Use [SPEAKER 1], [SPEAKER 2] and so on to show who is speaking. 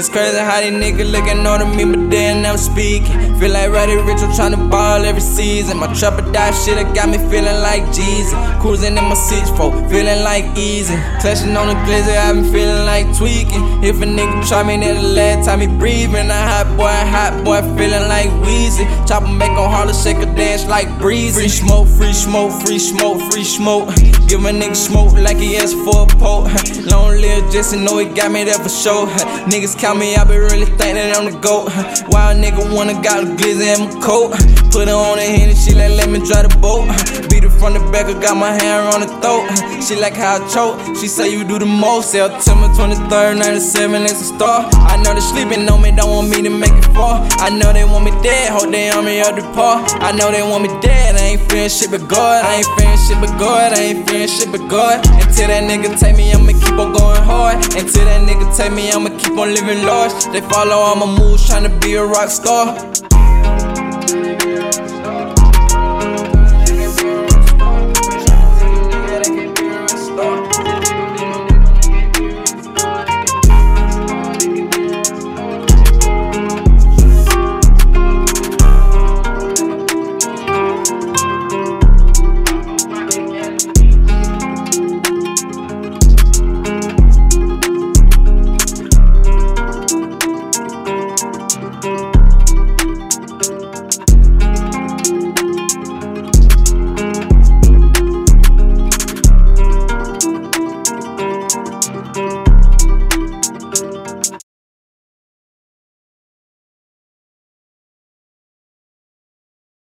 [SPEAKER 1] It's crazy how these niggas looking on me, but ain't never speaking. Feel like Roddy Ricch, trying to ball every season. My trapper die shit, it got me feeling like Jesus. Cruising in my 6-4, feeling like Eazy. Clutching on the glizzy, I been feeling like tweaking. If a nigga try me, then the last time he breathing. A hot boy, hot boy, feeling like Weezy. Chopper make on Harlem, shake a dance like Breezy. Free smoke, free smoke, free smoke, free smoke. Give a nigga smoke like he asked for a poke. Long live Jesse, know he got me there for sure. Niggas count me, I be really think that I'm the GOAT. Wild nigga wanna got a glizzy in my coat. Put her on the hand and she like, let me drive the boat. From the back, I got my hand on the throat. She like how I choke, she say you do the most. September 23rd, 97, it's a star. I know they sleeping on me, don't want me to make it fall. I know they want me dead, hope they on me up the par. I know they want me dead, I ain't fearing shit but God. I ain't fearing shit but God, I ain't fearing shit but God. Until that nigga take me, I'ma keep on going hard. Until that nigga take me, I'ma keep on living large. They follow all my moves, tryna be a rock star.